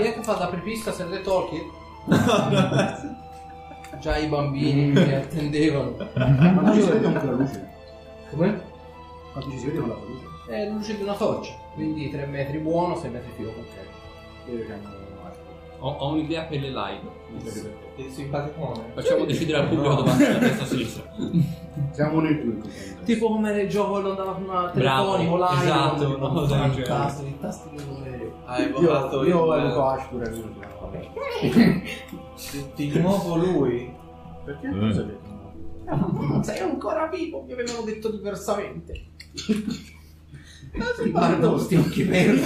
Allora, chi è che fa da apripista se le tolchi? Già i bambini che attendevano. Ma ci si vede con la luce? Come? Quanto ci si vede con la luce? È la luce di una torcia. Quindi 3 metri buono, 6 metri filo. Ok. Hanno arco. Ho, ho un'idea per le live. È simpaticone. Facciamo decidere al pubblico dove andare a destra o a sinistra. Siamo noi due in. Tipo come nel gioco quello andava con una Bravo, telefonico, live. esatto, una cosa del genere. tasto, il tasto di numero. Ha evocato Io, io il... evoco Ashtur e lui vabbè. di, nuovo lui. Perché? Mm. Cosa hai detto? Non sei ancora vivo, mi avevano detto diversamente. Guarda questi occhi verdi.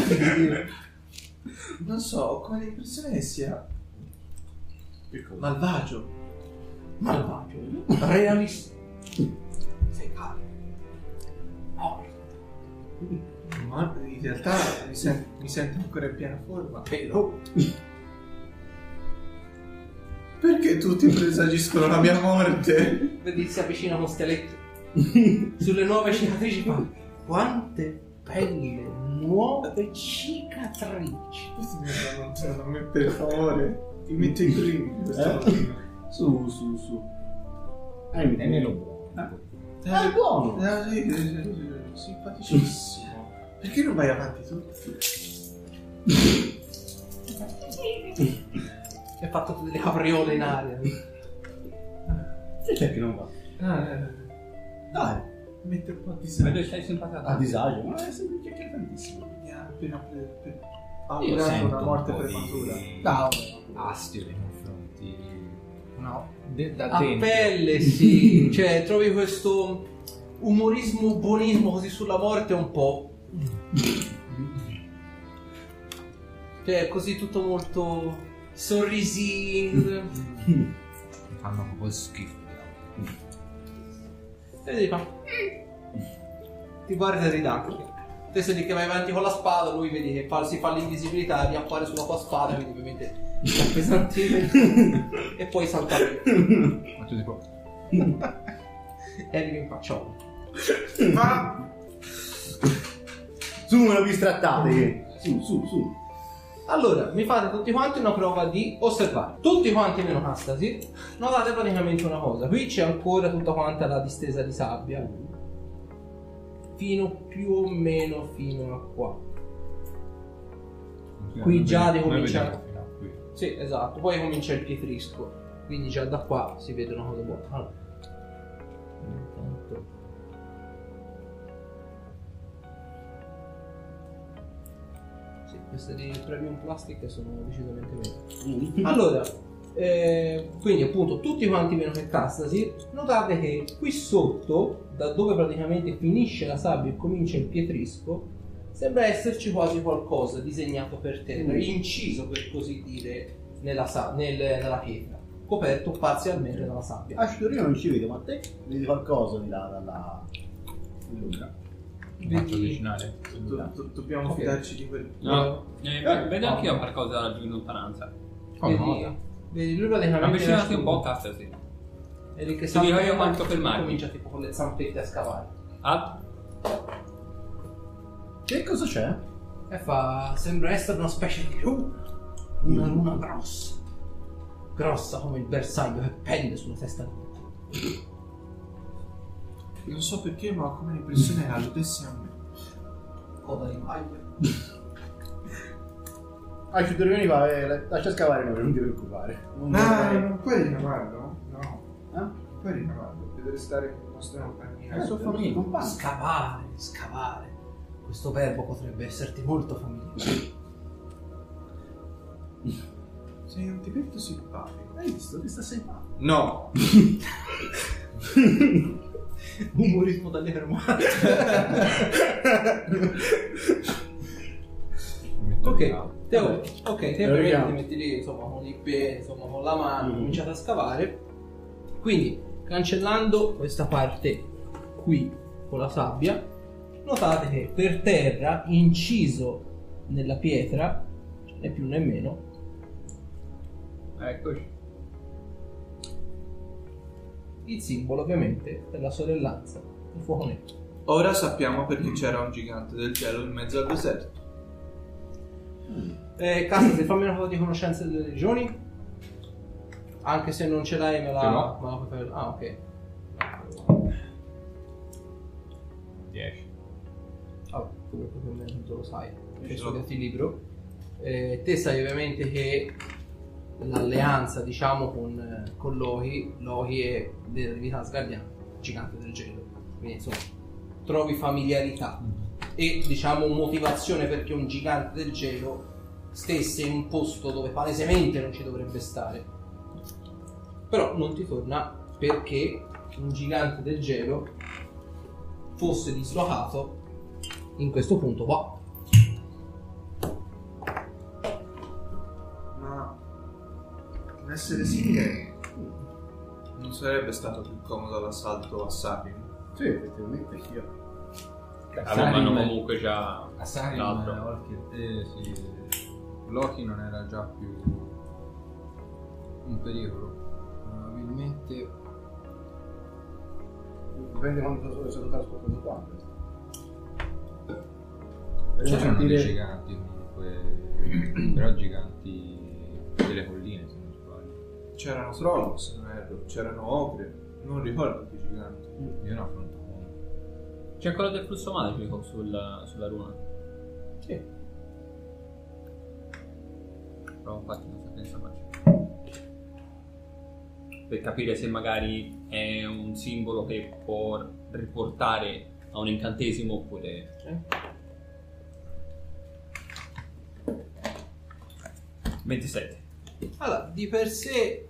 Non so, ho come l'impressione che sia malvagio. Malvagio, realista. Sei calmo. Morto. Ma in realtà mi, sen- mi sento ancora in piena forma. Però Perché tutti presagiscono la mia morte? vedi si avvicina uno steletto. Sulle nuove cicatrici fa quante belle nuove cicatrici. Questi mi allontanano a me per favore. Ti metto i brividi questa Eh? mattina. Su, su, su. Eh, mi Tenelo buono. Ah, è buono. Eh, sì, sì, sì, sì, simpaticissimo. Perché non vai avanti tu? E ha fatto tutte le capriole in aria. Perché non va? Ah, eh, Dai, mette un po' di Vedo che sangue. sei simpatico. a disagio. Ma è sempre chiacchierantissimo. Mi ha appena pre- pre- augurato una un morte prematura. di No, astio nei confronti. no. de- da A dentro. pelle sì, cioè trovi questo umorismo, buonismo così sulla morte un po'. Cioè così tutto molto sorrisino. Mi fanno proprio schifo. E fa. Ti guarda e ridacchia. Te sei lì che vai avanti con la spada, lui vedi che fa- si fa l'invisibilità, riappare sulla tua spada, quindi ovviamente ti appesantire e poi salta via. Ma tu tipo. E arrivi in facciolo. Ma Su, me lo bistrattate. che- Su, su, su. Allora, mi fate tutti quanti una prova di osservare. Tutti quanti meno Castasi. Notate praticamente una cosa. Qui c'è ancora tutta quanta la distesa di sabbia. Fino più o meno fino a qua. Qui già devo cominciare-. Sì, esatto. Poi comincia il pietrisco. Quindi già da qua si vede una cosa buona. Allora. Intanto. Sì, queste di premium plastic sono decisamente meglio. Allora, eh, quindi appunto tutti quanti meno che Castasi, notate che qui sotto, da dove praticamente finisce la sabbia e comincia il pietrisco, sembra esserci quasi qualcosa disegnato per terra, Mm. inciso per così dire nella, sa- nel- nella pietra, coperto parzialmente dalla sabbia. Ashtur io non ci vedo, ma te vedi qualcosa di là, dalla... faccio Vedi- avvicinare. do- do- dobbiamo Ok. fidarci di quel. No, eh, ve- vedo anche io qualcosa da in lontananza. Vedi, vedi, lui praticamente Avvicinati un po'. E lì che Ti dirò io salta quanto fermarti. comincia tipo con le zampette a scavare. Ah, Che cosa c'è? E fa. Sembra essere una specie di luna. Una luna grossa. Grossa come il bersaglio che pende sulla testa di tutti. Non so perché, ma ho come l'impressione che alludesse a me. Coda di Viper. Ashtur vieni va, eh, lascia scavare noi, non ti preoccupare. Non Ah, vorrei- non puoi ricavarlo? No. Eh? Non puoi ricavarlo. Deve restare con la nostra compagnia. Eh, sono famiglia, compagni. Scavare, scavare. Questo verbo potrebbe esserti molto familiare. Sei un tipetto simpatico. Hai visto? Ti sta simpatico. No. Umorismo dalle fermate. Ok. Te, ok, te ovviamente ti metti lì insomma con i piedi, insomma con la mano, Mhm. cominciate a scavare. Quindi, cancellando questa parte qui con la sabbia, notate che per terra, inciso nella pietra, né più né meno, eccoci. il simbolo ovviamente della sorellanza del fuoco nero. Ora sappiamo perché c'era un gigante del cielo in mezzo al deserto. Mm. Eh, Cassa, se fammi una foto di conoscenza delle regioni. Anche se non ce l'hai, me la, l'ho. me la puoi fare. Ah, ok. 10. Vabbè, comunque più o meno tu lo sai. Studiato il libro. Eh, te sai ovviamente che l'alleanza, diciamo, con, con Loki, Loki è della divinità asgardiana, gigante del gelo. Quindi insomma, trovi familiarità e diciamo motivazione perché un gigante del gelo stesse in un posto dove palesemente non ci dovrebbe stare. Però non ti torna perché un gigante del gelo fosse dislocato in questo punto qua. Ma un essere simile non sarebbe stato più comodo l'assalto a Sapin? Sì, effettivamente io. Avevano comunque già A Sarin, l'altro. te, sì. Loki non era già più un pericolo. Probabilmente Dipende quanto sono stato trasportato qua. c'erano sentire- dei giganti comunque, però giganti delle colline se non sbaglio. C'erano Trolls, se non erro, c'erano Ogre, non ricordo che giganti. Io ne ho affrontato uno. C'è quello del flusso magico sul- sulla runa. Sì. Provo infatti una sapienza magica. Per capire se magari è un simbolo che può riportare a un incantesimo oppure. Sì. 27. Allora, di per sé,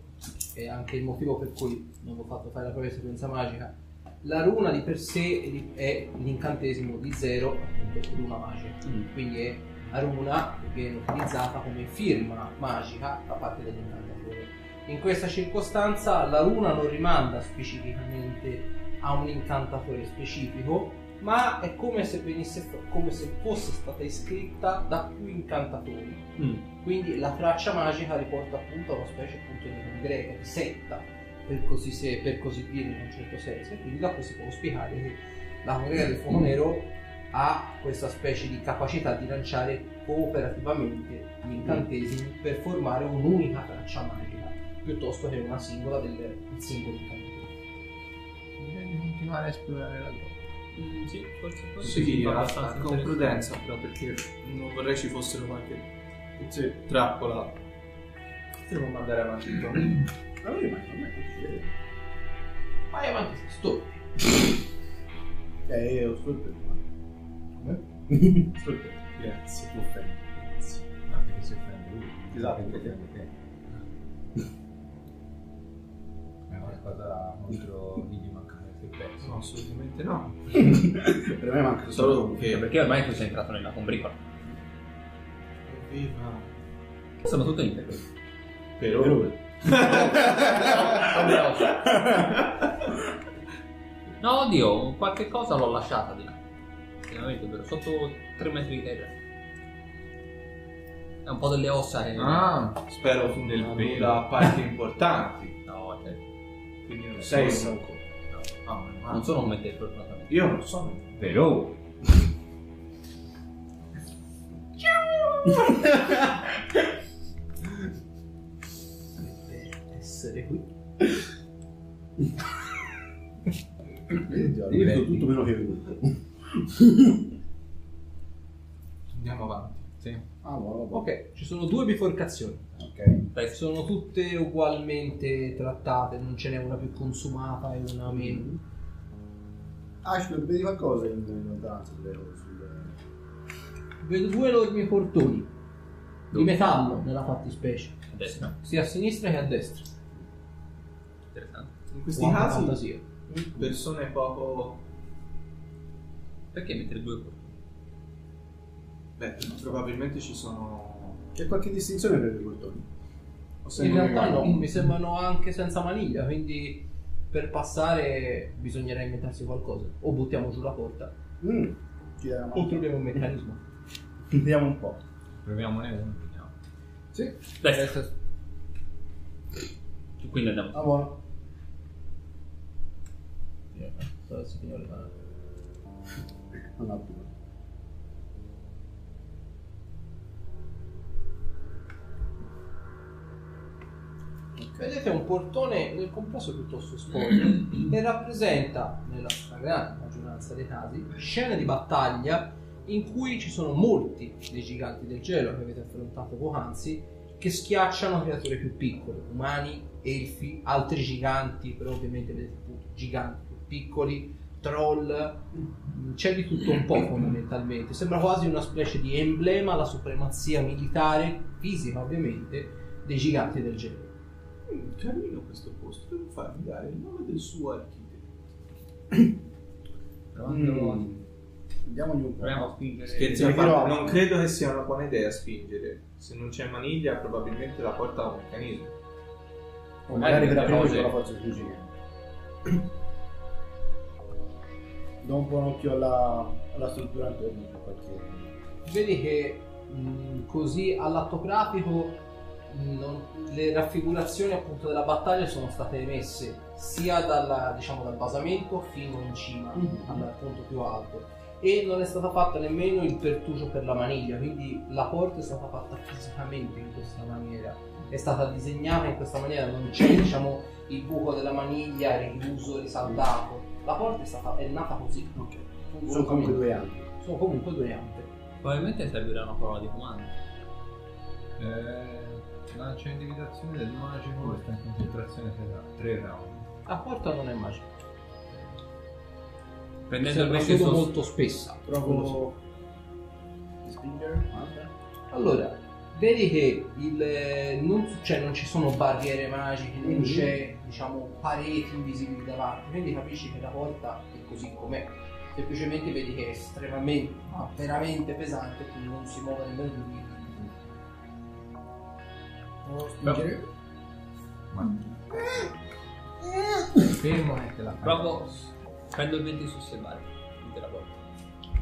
è anche il motivo per cui non ho fatto fare la di sequenza magica, la runa di per sé è l'incantesimo di zero, appunto runa magica. Mm. Quindi è la runa che viene utilizzata come firma magica da parte dell'incantatore. In questa circostanza la runa non rimanda specificamente a un incantatore specifico, ma è come se, venisse, come se fosse stata iscritta da più incantatori. Mm. Quindi la traccia magica riporta appunto a una specie appunto di greca, di setta, per così, se- per così dire in un certo senso. E quindi da qui si può spiegare che la congrega del fuoco nero ha questa specie di capacità di lanciare cooperativamente gli incantesimi per formare un'unica traccia magica, piuttosto che una singola del il singolo. Direi di continuare a esplorare la grotta. Mm, sì, forse, forse Sì, abbastanza con prudenza però perché non vorrei ci fossero qualche trappola. Potremmo mandare avanti un io ma non è. Vai avanti, sto. Eh, io sto per Eh? Sto per Grazie, tu offendi. Grazie. Anche che si offende lui. Esatto. Ti offende te. È una cosa contro chi gli manca questi pezzi. No, assolutamente no. Per me manca Solo Cioè, che perché ormai tu sei entrato nella combricola. Evviva. Sono tutte in te. Per ora. No, oddio, qualche cosa l'ho lasciata di là. Veramente, vero, sotto 3 metri di terra. È un po' delle ossa che... Ah, Spero Del del pelo. da parti importanti. No, cioè, Quindi non sei un un Ah, meno male. non sono come te, fortunatamente. Io non sono. però essere qui. È di- tutto meno che venuto. Andiamo avanti. sì. Ah, buono. Ok, ci sono due biforcazioni. Ok. Dai, Sono tutte ugualmente trattate, non ce n'è una più consumata e una meno. Ashford, vedi qualcosa in lontananza. Vedo due enormi portoni di Dove? metallo nella fattispecie, a destra. sia a sinistra che a destra. Interessante. In questi Quanta casi, fantasia. persone poco. Perché mettere due corpi? Beh, probabilmente ci sono. C'è qualche distinzione per i portoni? o In realtà no, mi sembrano anche senza maniglia, quindi per passare bisognerà inventarsi qualcosa. O buttiamo giù la porta, Mm. O troviamo un meccanismo. Vediamo un po'. Proviamo ne uno, vediamo. Sì. Destra. Quindi andiamo. Ah, buono. Yeah, so signore ma... non ha più. Vedete un portone nel complesso piuttosto sporco e rappresenta, nella stragrande maggioranza dei casi, scene di battaglia in cui ci sono molti dei giganti del gelo che avete affrontato poc'anzi che schiacciano creature più piccole, umani, elfi, altri giganti, però ovviamente vedete appunto giganti piccoli, troll, mm, c'è di tutto un po' fondamentalmente. Sembra quasi una specie di emblema alla supremazia militare, fisica ovviamente, dei giganti del gelo. Mm, Carino questo posto, devo farmi dare il nome del suo architetto. Provando Andiamogli un po'. Proviamo a spingere. Scherzi a però- parte, non credo che sia una buona idea spingere. Se non c'è maniglia, probabilmente la porta ha un meccanismo. O magari per delle aprire cose- la forza fisica. Do un po' un occhio alla, alla struttura intorno per qualche... Vedi che mh, così all'atto grafico mh, non- le raffigurazioni appunto della battaglia sono state emesse sia dalla- diciamo, dal basamento fino in cima al punto più alto. E non è stata fatta nemmeno il pertugio per la maniglia quindi la porta è stata fatta fisicamente in questa maniera. È stata disegnata in questa maniera non c'è diciamo il buco della maniglia richiuso risaldato la porta è, stata, è nata così Sono comunque due anni. sono comunque due ampe Probabilmente servirà una parola di comando. Eh, lancia individuazione del magico e sta in concentrazione 3 round. La porta non è magica. Prendendo il solo suo molto spessa. Provo... Allora, vedi che il, non, cioè, non ci sono barriere magiche, non Mhm. c'è diciamo pareti invisibili davanti, quindi capisci che la porta è così com'è. Semplicemente vedi che è estremamente, ma veramente pesante, quindi non si muove nemmeno lui. Provo a spingere. Fermo e te la fai. Provo. Prendo il 20 su porta.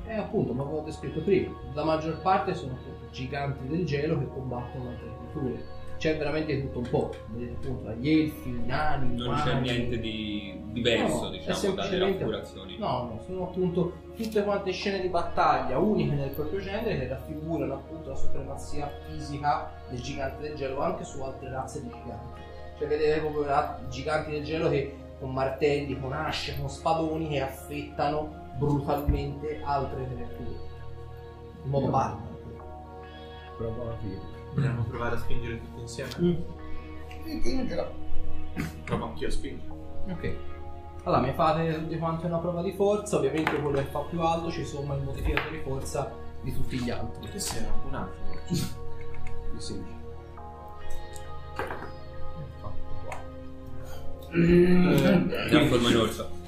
Eh, appunto, ma avevo descritto prima. La maggior parte sono giganti del gelo che combattono altre creature. C'è veramente tutto un po'. Vedete appunto dagli elfi, i nani, Non umani. c'è niente di diverso, No, diciamo, dalle raffigurazioni. No, no, sono appunto tutte quante scene di battaglia uniche nel proprio genere che raffigurano appunto la supremazia fisica del gigante del gelo anche su altre razze di giganti. Cioè vedete proprio ra- giganti del gelo che con martelli, con asce, con spadoni che affettano brutalmente altre creature. In modo. Provo a aprire. Vogliamo provare a spingere tutti insieme? Ce l'ho. Provo anch'io a spingere. Ok. Allora mi fate tutti quanti una prova di forza, ovviamente quello che fa più alto ci somma il modificatore di forza di tutti gli altri. Che sei un attimo. Di 16. Ho fatto 4. È un forma in orso.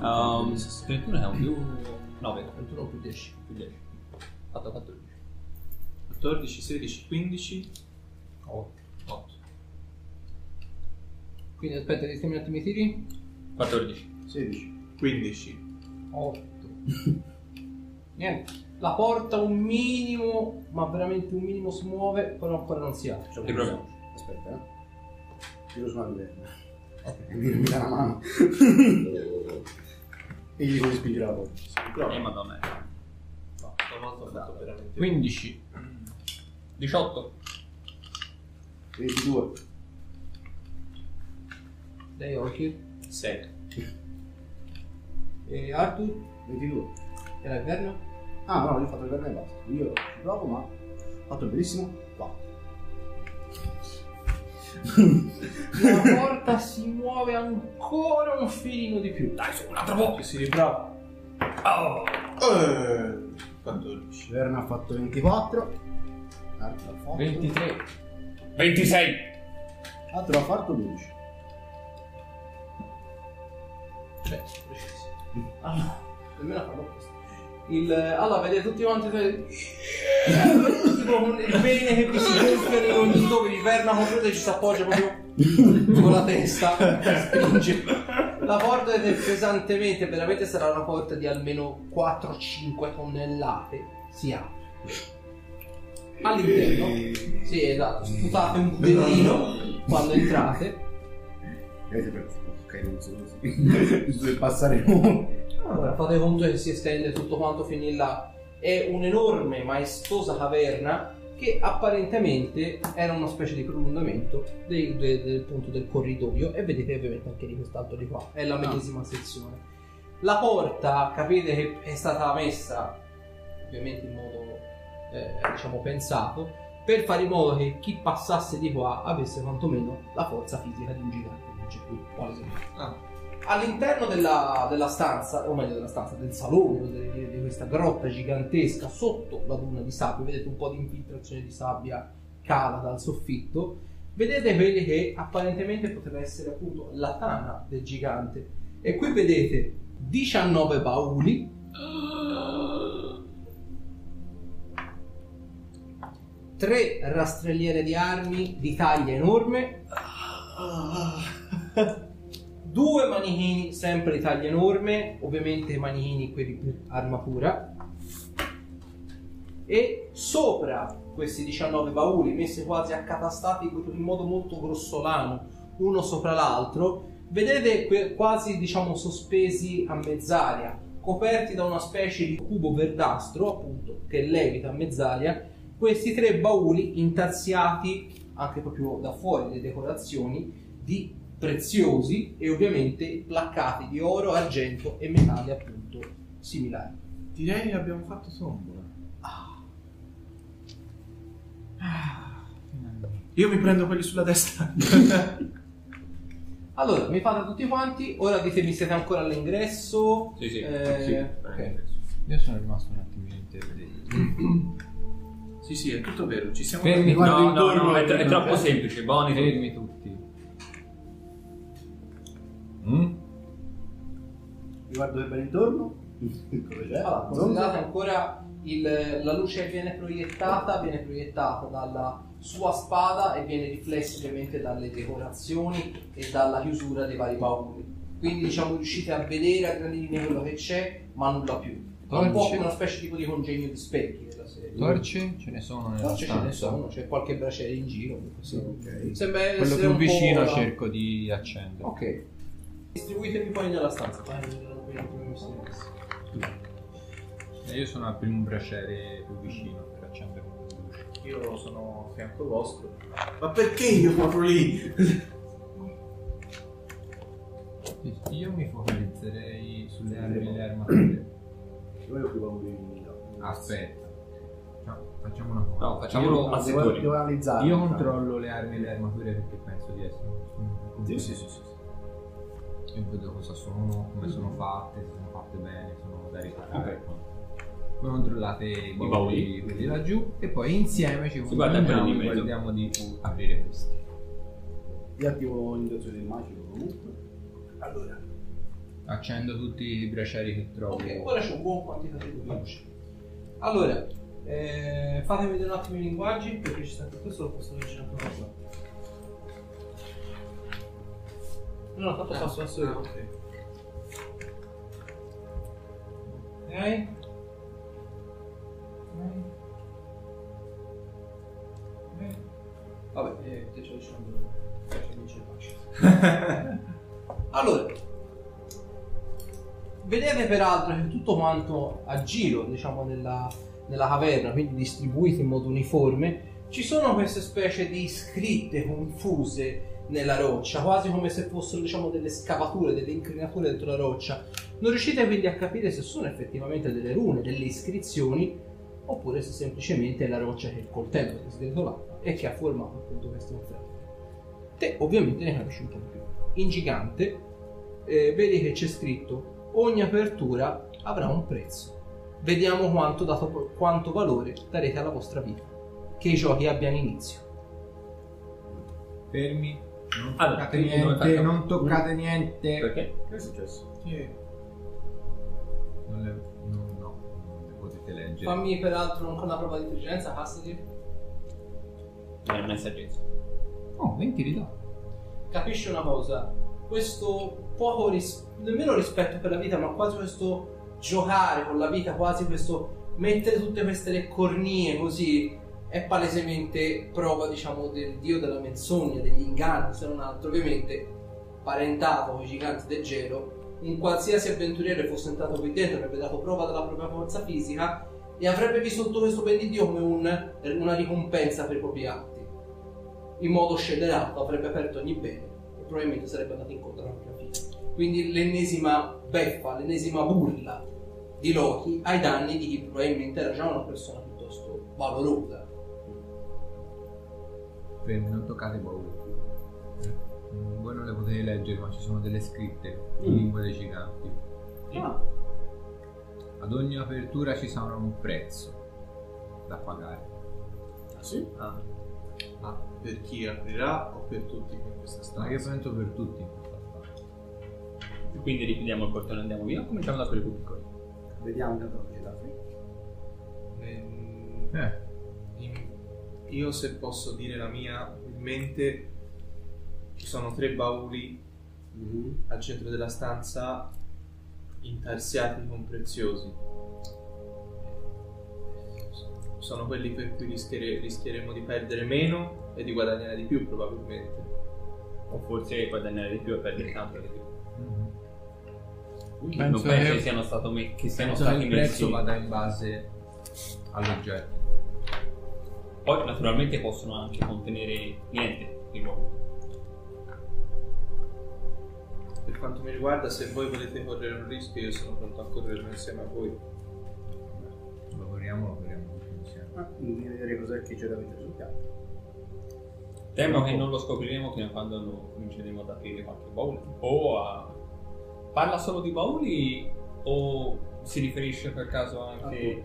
Um, 31 è un più 9 21 più 10. più 10. Fatto 14. 14, 16, 15, 8. 8. Quindi aspetta, ditemi un attimo i tiri. 14. 16. 15. 8. Niente. La porta un minimo, ma veramente un minimo si muove, però ancora non si apre. Cioè, Riproviamo. Aspetta, eh. Tiro sulla livello. Ok, mi, mi dà una mano. e gli dico di spingere la porta. Si riprova. Eh, madonna. No, stavolta ho fatto veramente 15. 18. 22. Lei Orchid 6. e Arthur 22. e la Verno. Ah, no, io ho fatto il e basta. Io ci provo, ma ho fatto il bellissimo 4. La porta si muove ancora un filino di più. Dai, su un altro po'. Si riprova. Oh. Eh, 14. Verna ha fatto 24. Arthur ha fatto 23. 26. Arthur ha fatto 12. Cioè, precisissimo. Allora, nemmeno farlo questo. Il, allora, vedete tutti quanti tipo con il bene che si gonfiano in ogni dove di perna completa ci si appoggia proprio con la testa. Spinge la porta è pesantemente veramente sarà una porta di almeno 4-5 tonnellate. Si apre. All'interno. Sì. Esatto. Sputate un pudellino quando entrate. Per passare. Allora fate conto che si estende tutto quanto fin in là è un'enorme, maestosa caverna che apparentemente era una specie di prolungamento del, del- del punto del corridoio e vedete ovviamente anche di quest'altro di qua, è la medesima sezione. La porta capite che è stata messa ovviamente in modo eh, diciamo pensato per fare in modo che chi passasse di qua avesse quantomeno la forza fisica di un gigante non c'è più palesemente. Ah. All'interno della, della stanza o meglio della stanza del salone dire, di questa grotta gigantesca sotto la duna di sabbia vedete un po' di infiltrazione di sabbia cala dal soffitto vedete quelli che apparentemente potrebbe essere appunto la tana del gigante. E qui vedete 19 bauli. Tre rastrelliere di armi di taglia enorme due manichini sempre di taglia enorme ovviamente manichini quelli per arma pura. E sopra questi 19 bauli messi quasi accatastati in modo molto grossolano uno sopra l'altro vedete que- quasi diciamo sospesi a mezz'aria coperti da una specie di cubo verdastro appunto che levita a mezz'aria questi tre bauli intarsiati anche proprio da fuori le decorazioni di preziosi e ovviamente placcati di oro, argento e metalli appunto similari. Direi che abbiamo fatto tombola. Io mi prendo quelli sulla destra. Allora, mi fate tutti quanti, ora ditemi siete ancora all'ingresso. Sì, sì. Eh, Sì. ok. Io sono rimasto un attimino interessato. sì, sì, è tutto vero. Ci siamo Fermi, No, no, no, è, è troppo semplice. Boni, Fermi tutti. Mm? Mi guardo per bene intorno. Come c'è? Allora, considerate ancora il- la luce viene proiettata, viene proiettata dalla sua spada e viene riflessa ovviamente dalle decorazioni e dalla chiusura dei vari bauli. Quindi diciamo riuscite a vedere a grandi linee quello che c'è, ma nulla più. È un po' come una specie tipo di congegno di specchi della serie. Torce ce ne sono nella Torce ce ne stanza. sono, c'è qualche braciere in giro. Così. Ok. Sembra Quello essere più un po' vicino la- cerco di accendere. Ok. Distribuitevi poi nella stanza. E io sono al primo braciere più vicino per accendere un luce. Io sono a fianco vostro. Ma perché io proprio lì? Io mi focalizzerei sulle armi e le armature. Noi occupiamo di Aspetta. No, facciamo una cosa. No, facciamolo a settori. Io controllo le armi e le armature perché penso di essere un Sì, sì, sì, sì. Io vedo cosa sono, come sono fatte, se sono fatte bene, sono da riparare. Voi controllate i bauli. bauli, quelli laggiù, e poi insieme ci controlliamo di e guardiamo di aprire questi. Io attivo l'indicazione del magico comunque. Allora, Accendo tutti i bracieri che trovo. ok, ora c'è un buon quantitativo di luce. Allora, eh, fatemi vedere un attimo i linguaggi perché ci sta anche questo lo posso leggere ancora qua. No, no, tanto passo adesso io. ok. Ok. Ok. Vabbè, eh, te ce lo ce allora, vedete peraltro che tutto quanto a giro, diciamo, nella, nella caverna, quindi distribuito in modo uniforme, ci sono queste specie di scritte confuse nella roccia, quasi come se fossero, diciamo, delle scavature, delle incrinature dentro la roccia. Non riuscite quindi a capire se sono effettivamente delle rune, delle iscrizioni, oppure se semplicemente è la roccia che il coltello si è sgretolata e che ha formato appunto queste offerte. Te ovviamente ne capisci un po' di più. In gigante eh, vedi che c'è scritto ogni apertura avrà un prezzo. Vediamo quanto, dato, quanto valore darete alla vostra vita. Che i giochi abbiano inizio. Fermi. Non Allora, toccate niente, non toccate niente. Perché? Che è successo? Non le, no, no, non le potete leggere. Fammi peraltro anche una prova di intelligenza, Custody. Non è saggezza. Oh, 20 li do. capisci una cosa, questo poco ris- nemmeno rispetto per la vita, ma quasi questo giocare con la vita, quasi questo mettere tutte queste le cornie così, è palesemente prova, diciamo, del dio della menzogna, degli inganni, se non altro, ovviamente parentato con i giganti del gelo, un qualsiasi avventuriere fosse entrato qui dentro avrebbe dato prova della propria forza fisica e avrebbe visto tutto questo pendidio come un- una ricompensa per i propri atti. In modo scellerato avrebbe aperto ogni bene e probabilmente sarebbe andato incontro alla fine. Quindi l'ennesima beffa, l'ennesima burla di Loki ai danni di chi probabilmente era già una persona piuttosto valorosa. Fermi, non toccate bauli. Mm, Voi non le potete leggere, ma ci sono delle scritte in Mm. lingua dei giganti. Ah, Ad ogni apertura ci sarà un prezzo da pagare. ah, sì? Ah, Ah, per chi aprirà o per tutti in questa ma che stanza? penso per tutti in questa stanza. Quindi richiudiamo il portone e andiamo via. Cominciamo da quelli più piccoli. Vediamo che velocità sì. Ehm, Eh, in- Io se posso dire la mia, in mente ci sono tre bauli Mhm. al centro della stanza intarsiati con preziosi. Sono quelli per cui rischiere- rischieremo di perdere meno e di guadagnare di più probabilmente. O forse guadagnare di più e perdere tanto di più. mhm. non Penso penso che- che siano, stato me- che siano penso stati il prezzo messi. vada in base all'oggetto. Poi naturalmente possono anche contenere niente di nuovo. Per quanto mi riguarda, se voi volete correre un rischio, io sono pronto a correrlo insieme a voi. Lavoriamo, lavoriamo tutti insieme. Ah, quindi vedere cos'è che ce l'avete sul piatto. Temo che non lo scopriremo fino a quando non cominceremo ad aprire qualche baule. O a... Parla solo di bauli o si riferisce per caso anche?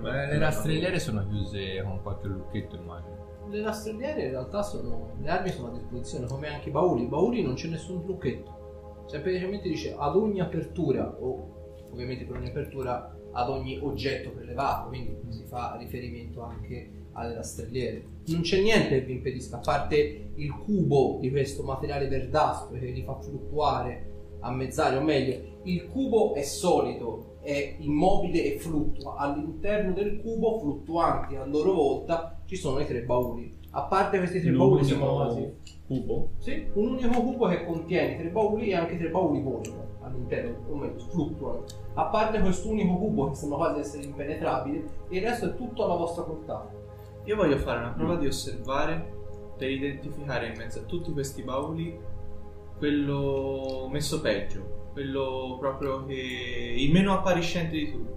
Beh, le rastrelliere sono chiuse con qualche lucchetto, immagino. Le rastrelliere in realtà sono. Le armi sono a disposizione, come anche i bauli. I bauli non c'è nessun trucchetto. Semplicemente dice ad ogni apertura, o ovviamente per ogni apertura, ad ogni oggetto prelevato, quindi si fa riferimento anche alle rastrelliere. Non c'è niente che vi impedisca, a parte il cubo di questo materiale verdastro che li fa fluttuare a mezz'aria, o meglio, il cubo è solido, è immobile e fluttua. All'interno del cubo, fluttuanti a loro volta, ci sono i tre bauli. A parte questi tre bauli, siamo quasi. cubo? Sì, un unico cubo che contiene tre bauli e anche tre bauli volano all'interno, o meglio, fluttuano. A parte quest'unico cubo che sembra quasi essere impenetrabile, il resto è tutto alla vostra portata. Io voglio fare una prova di osservare per identificare in mezzo a tutti questi bauli quello messo peggio, quello proprio che il meno appariscente di tutti.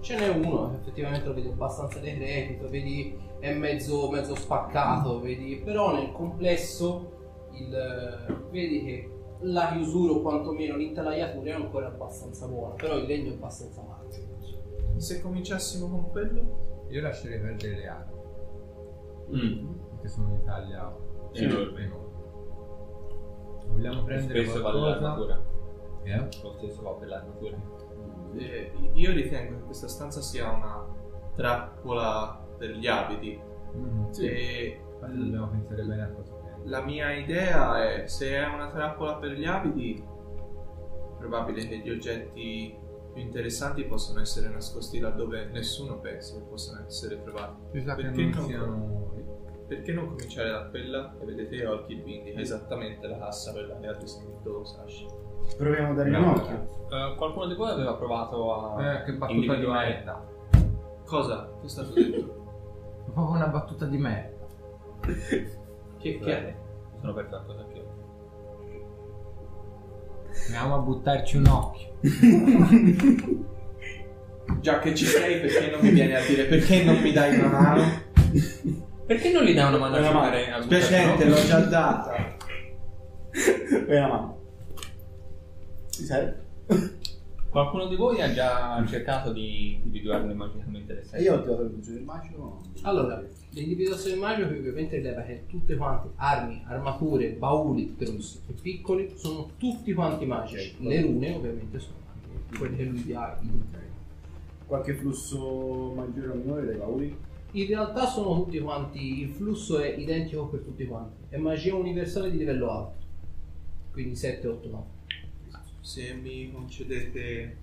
Ce n'è uno, effettivamente lo vedi abbastanza decrepito, vedi è mezzo, mezzo spaccato, vedi, però nel complesso il, vedi che la chiusura o quantomeno l'intelaiatura è ancora abbastanza buona, però il legno è abbastanza marcio. Se cominciassimo con quello, Io lascerei perdere le armi, Mm. perché sono di taglia Enorme. enorme. Vogliamo prendere Spesso qualcosa? l'armatura. Eh? Lo stesso va per l'armatura. eh, io ritengo che questa stanza sia una trappola per gli abiti. Mm, E Infatti dobbiamo pensare bene a cosa prendere. la mia idea è se è una trappola per gli abiti, probabile che gli oggetti più interessanti possono essere nascosti laddove nessuno pensa che possano essere trovati. Che Perché non- siano... Perché non cominciare da quella e vedete Orchid Bindi, è esattamente la cassa quella che ha disegnato Sashi. Proviamo a dare un occhio. Eh, qualcuno di voi aveva provato a Eh, che battuta di merda. Cosa? Che è stato detto? Proprio una battuta di merda. Che, che è? Sono aperto qualcosa anche io. Andiamo a buttarci un occhio. Già che ci sei, perché non mi vieni a dire perché non mi dai una mano? Perché non gli dai una mano a giocare a buttarci l'ho già data. Vai la mano. Ci sei? Qualcuno di voi ha già cercato di individuarne magicamente le E sei? io ho tirato il buccio del magico. Allora, l'individuazione magica ovviamente rileva che tutte quante armi, armature, bauli grossi e piccoli sono tutti quanti magici. Le rune ovviamente sono anche quelle che lui ha identificato. Qualche flusso maggiore o minore dai bauli? In realtà sono tutti quanti, il flusso è identico per tutti quanti. È magia universale di livello alto. Quindi 7, 8, 9. Se mi concedete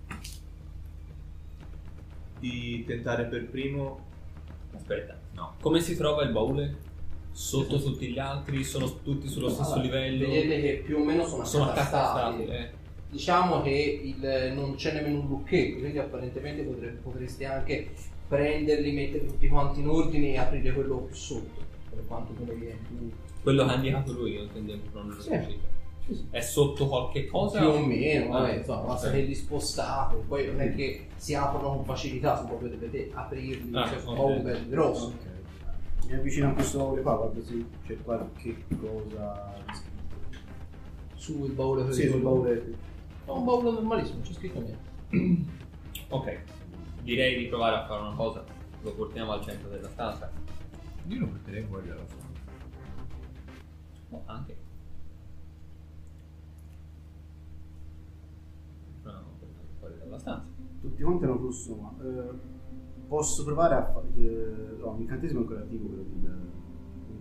di tentare per primo, Aspetta, no. Come si trova il baule? Sotto tutti gli altri? Sono tutti sullo stesso Allora, livello? Vedete che più o meno sono Sono accatastati. accatastati, eh. diciamo che il- non c'è nemmeno un lucchetto, quindi apparentemente potre- potreste anche prenderli, mettere tutti quanti in ordine e aprire quello più sotto, per quanto come viene più, Quello che ha indicato lui, io intendevo non lo Sì. specifico. sì, sì. È sotto qualche cosa? più o meno, vabbè, Ah, insomma, basta che li spostate, poi non è che si aprono con facilità, se proprio dovete aprirli, Ah, cioè, ok. sono un bello grosso. Ok. Mi avvicino a questo baule qua, guarda se c'è qualche cosa Sul baule Sì, sul baule. È un baule normalissimo, non c'è scritto niente. Ok. Direi di provare a fare una cosa. Lo portiamo al centro della stanza. Io lo porterei fuori dalla stanza. No, anche. No, portiamo fuori dalla stanza. Tutti quanti hanno flusso, ma eh, posso provare a fare. Eh, no, l'incantesimo è ancora attivo quello del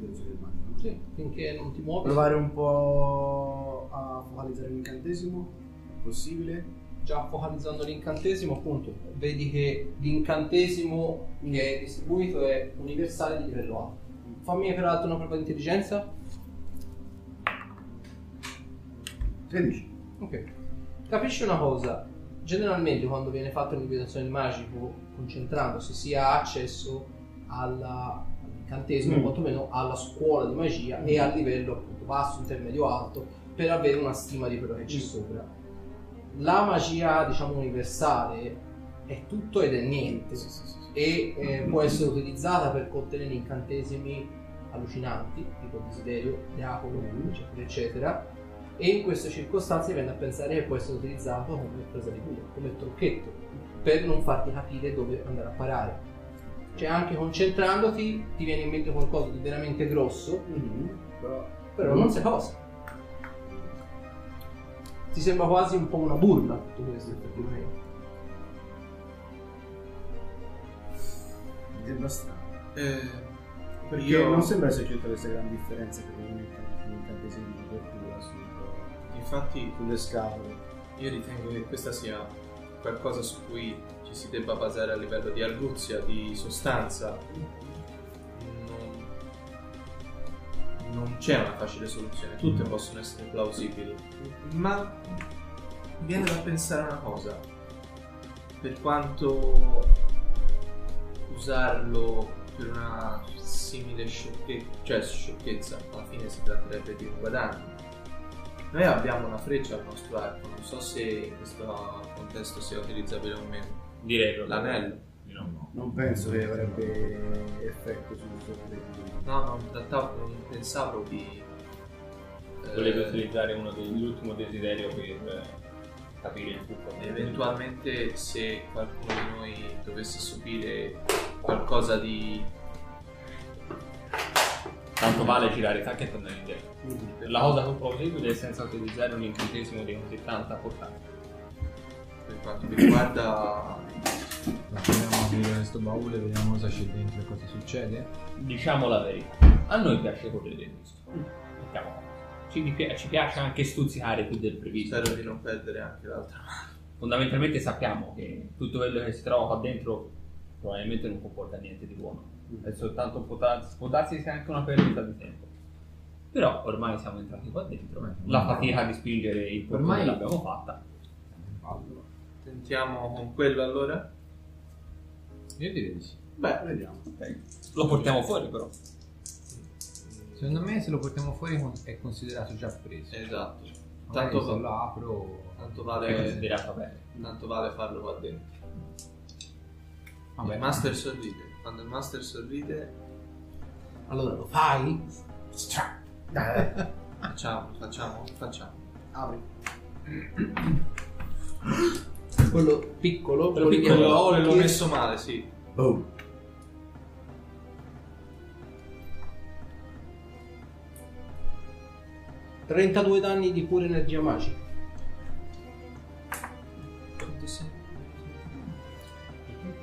dell'indirizzo del magico. Sì, finché non ti muovi. Provare un po' a focalizzare l'incantesimo? Possibile? Già focalizzando l'incantesimo, appunto, vedi che l'incantesimo che è distribuito è universale di livello alto. Fammi peraltro una prova di intelligenza. 13. Ok. Capisci una cosa? Generalmente quando viene fatta un'invitazione magico, concentrandosi si ha accesso alla- all'incantesimo, Mm. quantomeno alla scuola di magia e al livello appunto basso, intermedio, alto, per avere una stima di quello che c'è Mm. sopra. La magia, diciamo, universale è tutto ed è niente Sì, sì, sì, e eh, può essere utilizzata per contenere incantesimi allucinanti, tipo desiderio, diavolo, eccetera, eccetera. E in queste circostanze viene a pensare che può essere utilizzato come presa di culo, come trucchetto, per non farti capire dove andare a parare. Cioè anche concentrandoti ti viene in mente qualcosa di veramente grosso, Mhm. Però- però non sai cosa. Ti sembra quasi un po' una burla tutto questo effettivamente. Mi sembra strano. Eh, Perché io, non sembra esserci tutte queste grandi differenze per gli incantesimi di copertura sul- infatti, sulle scale. io ritengo che questa sia qualcosa su cui ci si debba basare a livello di arguzia, di sostanza. Non c'è una facile soluzione, tutte possono essere plausibili. Ma viene da pensare una cosa. Per quanto usarlo per una simile sciocchezza, cioè sciocchezza, alla fine si tratterebbe di un guadagno. Noi abbiamo una freccia al nostro arco, non so se in questo contesto sia utilizzabile o meno. Direi. L'anello. No. Non penso che avrebbe effetto sul suo potere. No, non, trattavo- non pensavo di... eh, Volevi utilizzare uno degli ultimo desiderio per eh, capire il trucco. Eventualmente se qualcuno di noi dovesse subire qualcosa di... Tanto vale girare i tacchi e tornare indietro. La cosa più plausibile è senza utilizzare un incantesimo di così tanta portata. Per quanto mi riguarda... Andiamo a aprire questo baule, vediamo cosa c'è dentro e cosa succede. Diciamo la verità. A noi piace correre il rischio. Mettiamo. Ci, pi- ci piace anche stuzzicare più del previsto. Spero di non perdere anche l'altra mano. Fondamentalmente sappiamo che tutto quello che si trova qua dentro probabilmente non comporta niente di buono. È soltanto può darsi, può darsi sia anche una perdita di tempo. Però ormai siamo entrati qua dentro. La fatica di spingere il portone Ormai- l'abbiamo fatta. Allora, Tentiamo con quello allora? Io direi di sì. Beh, Vediamo. Lo portiamo fuori però. Secondo me se lo portiamo fuori è considerato già preso. esatto. Magari Tanto, se lo apro... tanto vale, tanto vale farlo qua dentro. Vabbè, il master sorride. Quando il master sorride, Allora lo fai? Dai, dai. facciamo, facciamo, facciamo. Apri. Quello piccolo, Quello piccolo, piccolo, Quello, quello messo male, sì. Boom. - 32 danni di pura energia magica.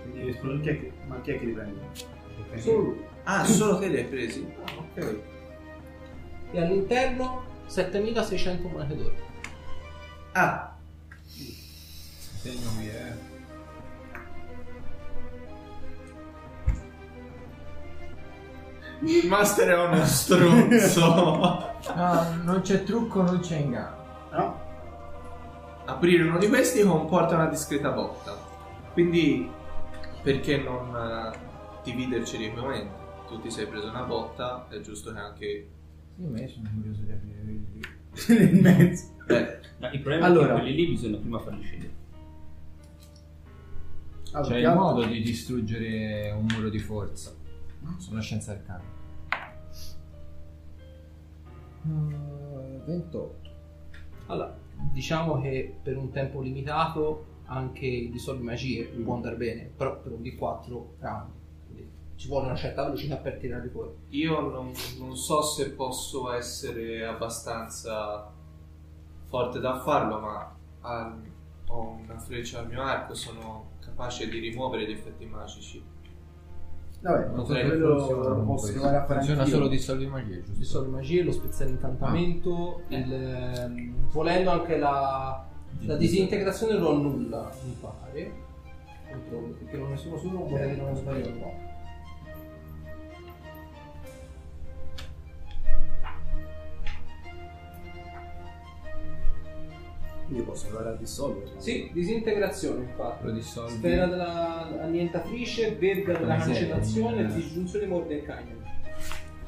Quindi, scusa, chi è che- ma chi è che li prende? Solo. Ah, solo te li hai presi? Ah, ok. E all'interno 7600 monete d'oro. Ah, Segno qui, eh. Il master è uno stronzo. No, non c'è trucco, non c'è inganno. no? aprire uno di questi comporta una discreta botta. Quindi, perché non eh, dividerci equamente? Tu ti sei preso una botta, è giusto che anche. Io me sono curioso di aprire quelli lì. Nel mezzo. Beh, Ma il problema Allora. è che quelli lì bisogna prima farli scendere. Allora, C'è il modo di distruggere un muro di forza. Sono scienza arcana. Uh, 28. Allora, diciamo che per un tempo limitato anche il dissolvi magie Mm. può andare bene, però per un D4 round. Quindi ci vuole una certa velocità per tirare fuori. io non, non so se posso essere abbastanza forte da farlo, ma al- ho una freccia al mio arco, sono capace di rimuovere gli effetti magici. Vabbè, Non so quello che funziona lo comunque. posso provare a fare Funziona anch'io. solo dissolvi magie, giusto? Dissolvi magie, lo spezzare incantamento, Ah. il, ehm, volendo anche la, la disintegrazione lo annulla, mi pare. Controllo, perché non ne sono sicuro, Eh. vorrei dire una sbaglio no. Quindi posso provare a dissolvere. Sì, disintegrazione infatti. Lo dissolvi. Sfera della annientatrice, verga della Come sei? cancellazione, Eh. disgiunzione Mordecai.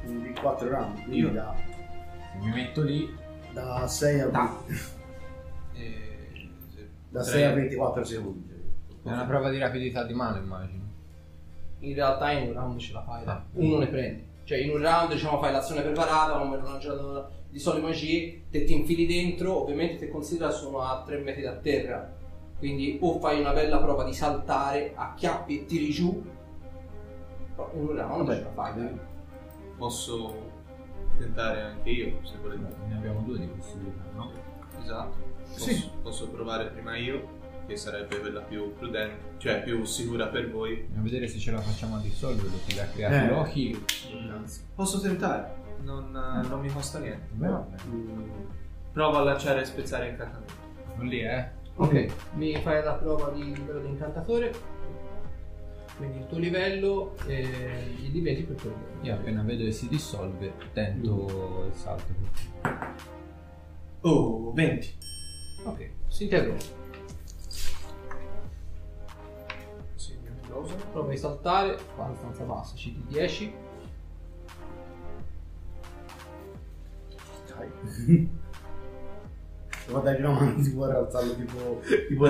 Quindi 4 round. Quindi Io- da, mi metto lì, da 6 a, Da. E- sì. da Tre- 6 a 24 secondi. è una prova di rapidità di mano, immagino. In realtà in un round ce la fai. Ah. uno ne prendi. Cioè in un round diciamo fai l'azione preparata, come non giocato di soli magie, te ti infili dentro, ovviamente te considera sono a 3 metri da terra. Quindi o fai una bella prova di saltare, acchiappi e tiri giù. Però in un round Vabbè. ce la fai, dai. Posso tentare anche io, se volete. Ne abbiamo due di possibilità, no? Esatto. Posso, Sì. posso provare prima io, che sarebbe quella più prudente, cioè più sicura per voi. Andiamo a vedere se ce la facciamo a dissolvere perché l'ha creato Eh. Loki. Posso tentare, non, eh, non mi costa niente. Beh, mm. vabbè. Provo a lanciare e spezzare incantamento. Non lì, eh? Ok, mi fai la prova di livello di incantatore. Quindi il tuo livello e gli diventi per quello. Io appena vedo che si dissolve, tento mm. il salto. Oh, 20. Ok, si interrompe. Sì, a saltare, fa abbastanza bassa, CD10. hai. Se vado a Roma, non si può alzare tipo, tipo